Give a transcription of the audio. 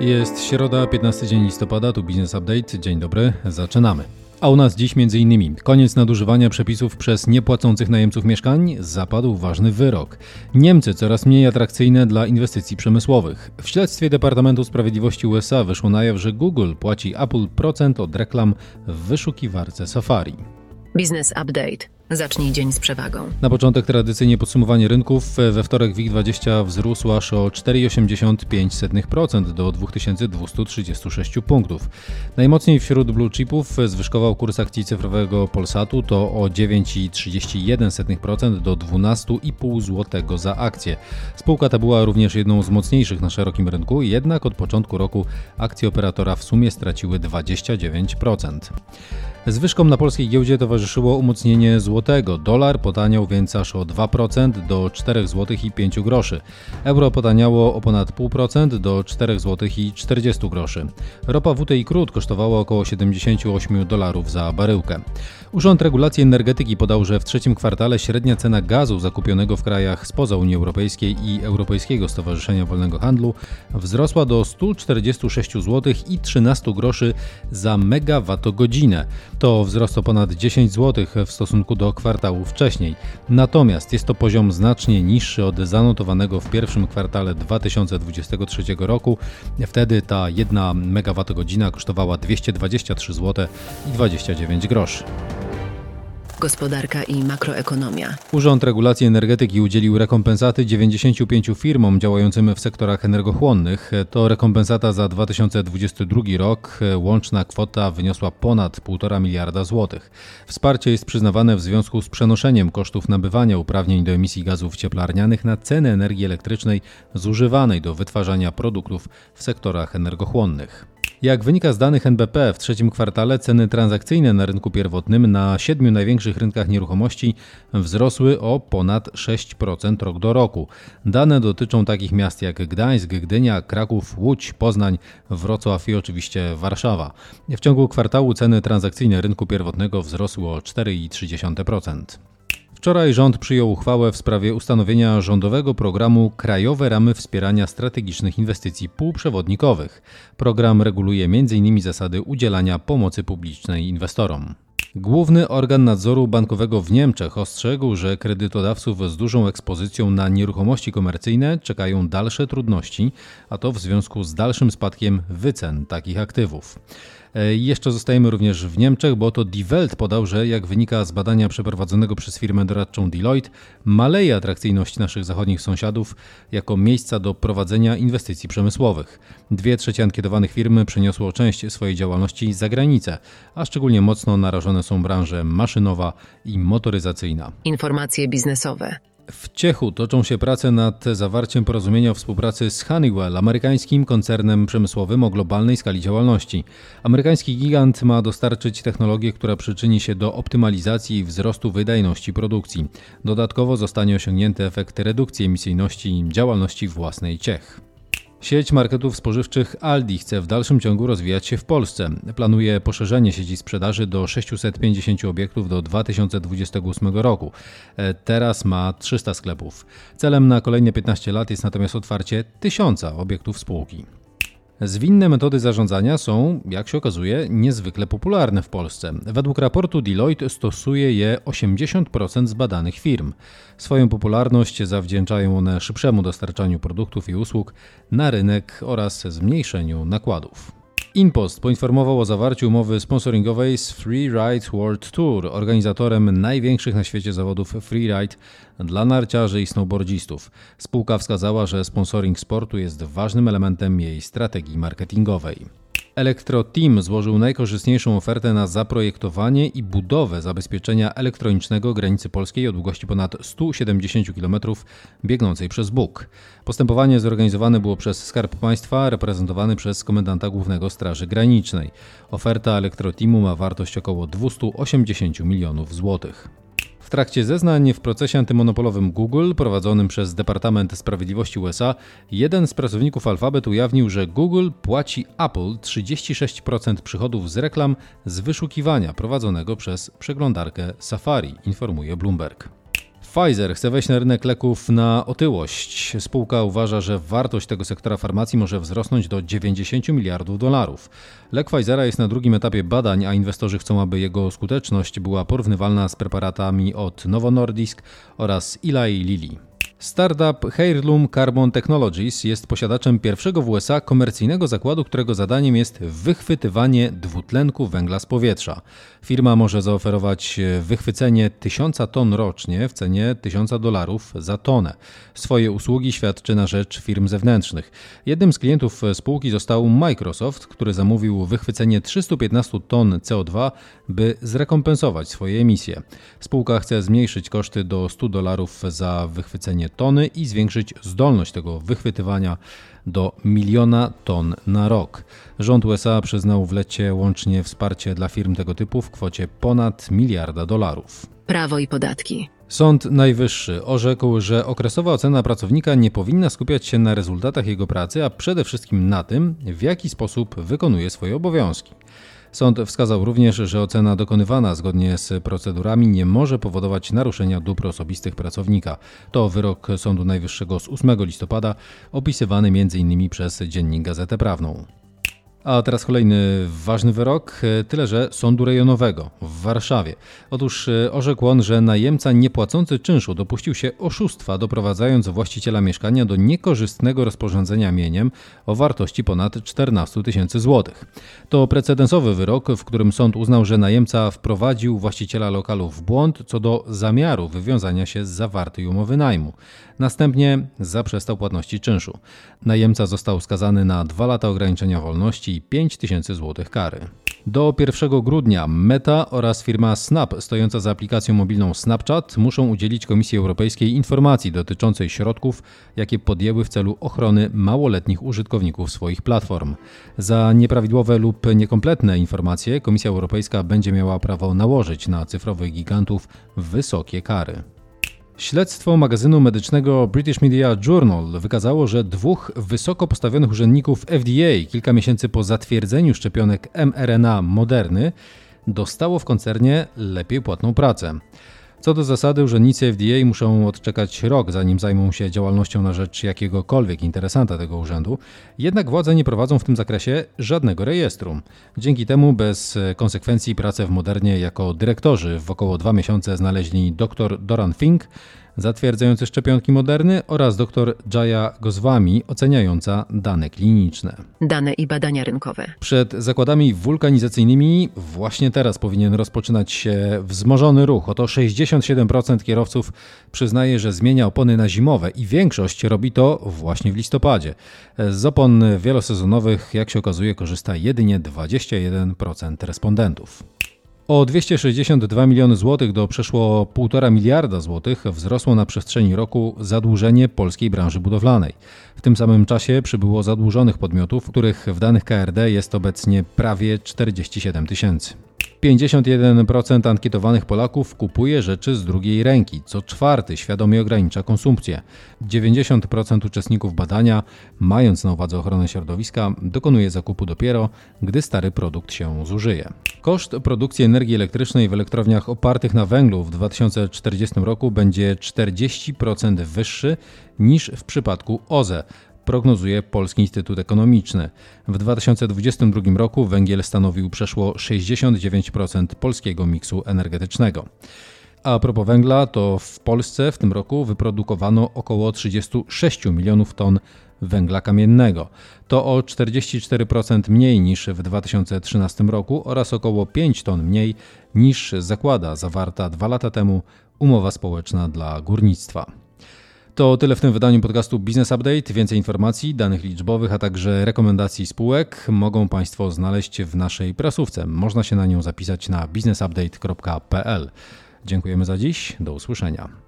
Jest środa, 15 dzień listopada, tu Business Update. Dzień dobry, zaczynamy. A u nas dziś m.in. koniec nadużywania przepisów przez niepłacących najemców mieszkań, zapadł ważny wyrok. Niemcy coraz mniej atrakcyjne dla inwestycji przemysłowych. W śledztwie Departamentu Sprawiedliwości USA wyszło na jaw, że Google płaci Apple procent od reklam w wyszukiwarce Safari. Business Update. Zacznij dzień z przewagą. Na początek tradycyjnie podsumowanie rynków. We wtorek WIG20 wzrósł aż o 4,85% do 2236 punktów. Najmocniej wśród blue chipów zwyżkował kurs akcji cyfrowego Polsatu to o 9,31% do 12,5 zł za akcję. Spółka ta była również jedną z mocniejszych na szerokim rynku, jednak od początku roku akcje operatora w sumie straciły 29%. Zwyżkom na polskiej giełdzie towarzyszyło umocnienie złotego. Dolar potaniał więc aż o 2% do 4 zł i 5 groszy. Euro potaniało o ponad 0,5% do 4 zł i 40 groszy. Ropa WTI krót kosztowała około 78 dolarów za baryłkę. Urząd Regulacji Energetyki podał, że w trzecim kwartale średnia cena gazu zakupionego w krajach spoza Unii Europejskiej i Europejskiego Stowarzyszenia Wolnego Handlu wzrosła do 146 zł i 13 groszy za megawattogodzinę. To wzrost o ponad 10 zł w stosunku do kwartału wcześniej. Natomiast jest to poziom znacznie niższy od zanotowanego w pierwszym kwartale 2023 roku. Wtedy ta jedna megawattogodzina kosztowała 223 zł i 29 groszy gospodarka i makroekonomia. Urząd Regulacji Energetyki udzielił rekompensaty 95 firmom działającym w sektorach energochłonnych. To rekompensata za 2022 rok. Łączna kwota wyniosła ponad 1,5 miliarda złotych. Wsparcie jest przyznawane w związku z przenoszeniem kosztów nabywania uprawnień do emisji gazów cieplarnianych na ceny energii elektrycznej zużywanej do wytwarzania produktów w sektorach energochłonnych. Jak wynika z danych NBP, w trzecim kwartale ceny transakcyjne na rynku pierwotnym na siedmiu największych rynkach nieruchomości wzrosły o ponad 6% rok do roku. Dane dotyczą takich miast jak Gdańsk, Gdynia, Kraków, Łódź, Poznań, Wrocław i oczywiście Warszawa. W ciągu kwartału ceny transakcyjne rynku pierwotnego wzrosły o 4,3%. Wczoraj rząd przyjął uchwałę w sprawie ustanowienia rządowego programu Krajowe Ramy Wspierania Strategicznych Inwestycji Półprzewodnikowych. Program reguluje m.in. zasady udzielania pomocy publicznej inwestorom. Główny organ nadzoru bankowego w Niemczech ostrzegł, że kredytodawców z dużą ekspozycją na nieruchomości komercyjne czekają dalsze trudności, a to w związku z dalszym spadkiem wycen takich aktywów. E, jeszcze zostajemy również w Niemczech, bo to Die Welt podał, że jak wynika z badania przeprowadzonego przez firmę doradczą Deloitte, maleje atrakcyjność naszych zachodnich sąsiadów jako miejsca do prowadzenia inwestycji przemysłowych. Dwie trzecie ankietowanych firm przeniosło część swojej działalności za granicę, a szczególnie mocno narażone są branże maszynowa i motoryzacyjna. Informacje biznesowe. W Ciechu toczą się prace nad zawarciem porozumienia o współpracy z Honeywell, amerykańskim koncernem przemysłowym o globalnej skali działalności. Amerykański gigant ma dostarczyć technologię, która przyczyni się do optymalizacji i wzrostu wydajności produkcji. Dodatkowo zostanie osiągnięty efekt redukcji emisyjności działalności własnej Ciech. Sieć marketów spożywczych Aldi chce w dalszym ciągu rozwijać się w Polsce. Planuje poszerzenie sieci sprzedaży do 650 obiektów do 2028 roku. E, teraz ma 300 sklepów. Celem na kolejne 15 lat jest natomiast otwarcie 1000 obiektów spółki. Zwinne metody zarządzania są, jak się okazuje, niezwykle popularne w Polsce. Według raportu Deloitte stosuje je 80% zbadanych firm. Swoją popularność zawdzięczają one szybszemu dostarczaniu produktów i usług na rynek oraz zmniejszeniu nakładów. InPost poinformował o zawarciu umowy sponsoringowej z Freeride World Tour, organizatorem największych na świecie zawodów freeride dla narciarzy i snowboardzistów. Spółka wskazała, że sponsoring sportu jest ważnym elementem jej strategii marketingowej. Electro Team złożył najkorzystniejszą ofertę na zaprojektowanie i budowę zabezpieczenia elektronicznego granicy polskiej o długości ponad 170 km biegnącej przez Bóg. Postępowanie zorganizowane było przez Skarb Państwa, reprezentowany przez komendanta głównego Straży Granicznej. Oferta Electro Teamu ma wartość około 280 milionów złotych trakcie zeznań w procesie antymonopolowym Google prowadzonym przez Departament Sprawiedliwości USA, jeden z pracowników Alphabet ujawnił, że Google płaci Apple 36% przychodów z reklam z wyszukiwania prowadzonego przez przeglądarkę Safari, informuje Bloomberg. Pfizer chce wejść na rynek leków na otyłość. Spółka uważa, że wartość tego sektora farmacji może wzrosnąć do 90 miliardów dolarów. Lek Pfizera jest na drugim etapie badań, a inwestorzy chcą, aby jego skuteczność była porównywalna z preparatami od Novo Nordisk oraz Eli Lilly. Startup Heirloom Carbon Technologies jest posiadaczem pierwszego w USA komercyjnego zakładu, którego zadaniem jest wychwytywanie dwutlenku węgla z powietrza. Firma może zaoferować wychwycenie 1000 ton rocznie w cenie 1000 dolarów za tonę. Swoje usługi świadczy na rzecz firm zewnętrznych. Jednym z klientów spółki został Microsoft, który zamówił wychwycenie 315 ton CO2, by zrekompensować swoje emisje. Spółka chce zmniejszyć koszty do 100 dolarów za wychwycenie tony i zwiększyć zdolność tego wychwytywania do miliona ton na rok. Rząd USA przyznał w lecie łącznie wsparcie dla firm tego typu w kwocie ponad miliarda dolarów. Prawo i podatki. Sąd Najwyższy orzekł, że okresowa ocena pracownika nie powinna skupiać się na rezultatach jego pracy, a przede wszystkim na tym, w jaki sposób wykonuje swoje obowiązki. Sąd wskazał również, że ocena dokonywana zgodnie z procedurami nie może powodować naruszenia dóbr osobistych pracownika. To wyrok Sądu Najwyższego z 8 listopada, opisywany m.in. przez Dziennik Gazetę Prawną. A teraz kolejny ważny wyrok, e, tyle że Sądu Rejonowego w Warszawie. Otóż e, orzekł on, że najemca niepłacący czynszu dopuścił się oszustwa, doprowadzając właściciela mieszkania do niekorzystnego rozporządzenia mieniem o wartości ponad 14 tysięcy złotych. To precedensowy wyrok, w którym sąd uznał, że najemca wprowadził właściciela lokalu w błąd co do zamiaru wywiązania się z zawartej umowy najmu. Następnie zaprzestał płatności czynszu. Najemca został skazany na dwa lata ograniczenia wolności i 5 tysięcy złotych kary. Do 1 grudnia Meta oraz firma Snap stojąca za aplikacją mobilną Snapchat muszą udzielić Komisji Europejskiej informacji dotyczącej środków, jakie podjęły w celu ochrony małoletnich użytkowników swoich platform. Za nieprawidłowe lub niekompletne informacje Komisja Europejska będzie miała prawo nałożyć na cyfrowych gigantów wysokie kary. Śledztwo magazynu medycznego British Media Journal wykazało, że dwóch wysoko postawionych urzędników FDA kilka miesięcy po zatwierdzeniu szczepionek mRNA Moderny dostało w koncernie lepiej płatną pracę. Co do zasady, urzędnicy FDA muszą odczekać rok, zanim zajmą się działalnością na rzecz jakiegokolwiek interesanta tego urzędu, jednak władze nie prowadzą w tym zakresie żadnego rejestru. Dzięki temu bez konsekwencji pracę w Modernie jako dyrektorzy w około dwa miesiące znaleźli dr Doran Fink, zatwierdzający szczepionki Moderny oraz dr Jaya Goswami oceniająca dane kliniczne. Dane i badania rynkowe. Przed zakładami wulkanizacyjnymi właśnie teraz powinien rozpoczynać się wzmożony ruch. Oto 67% kierowców przyznaje, że zmienia opony na zimowe i większość robi to właśnie w listopadzie. Z opon wielosezonowych, jak się okazuje, korzysta jedynie 21% respondentów. O 262 miliony złotych do przeszło 1,5 miliarda złotych wzrosło na przestrzeni roku zadłużenie polskiej branży budowlanej. W tym samym czasie przybyło zadłużonych podmiotów, których w danych KRD jest obecnie prawie 47 tysięcy. 51% ankietowanych Polaków kupuje rzeczy z drugiej ręki, co czwarty świadomie ogranicza konsumpcję. 90% uczestników badania, mając na uwadze ochronę środowiska, dokonuje zakupu dopiero, gdy stary produkt się zużyje. Koszt produkcji energii elektrycznej w elektrowniach opartych na węglu w 2040 roku będzie 40% wyższy niż w przypadku OZE, prognozuje Polski Instytut Ekonomiczny. W 2022 roku węgiel stanowił przeszło 69% polskiego miksu energetycznego. A propos węgla, to w Polsce w tym roku wyprodukowano około 36 milionów ton węgla kamiennego. To o 44% mniej niż w 2013 roku oraz około 5 ton mniej niż zakłada zawarta dwa lata temu umowa społeczna dla górnictwa. To tyle w tym wydaniu podcastu Business Update. Więcej informacji, danych liczbowych, a także rekomendacji spółek mogą Państwo znaleźć w naszej prasówce. Można się na nią zapisać na businessupdate.pl. Dziękujemy za dziś. Do usłyszenia.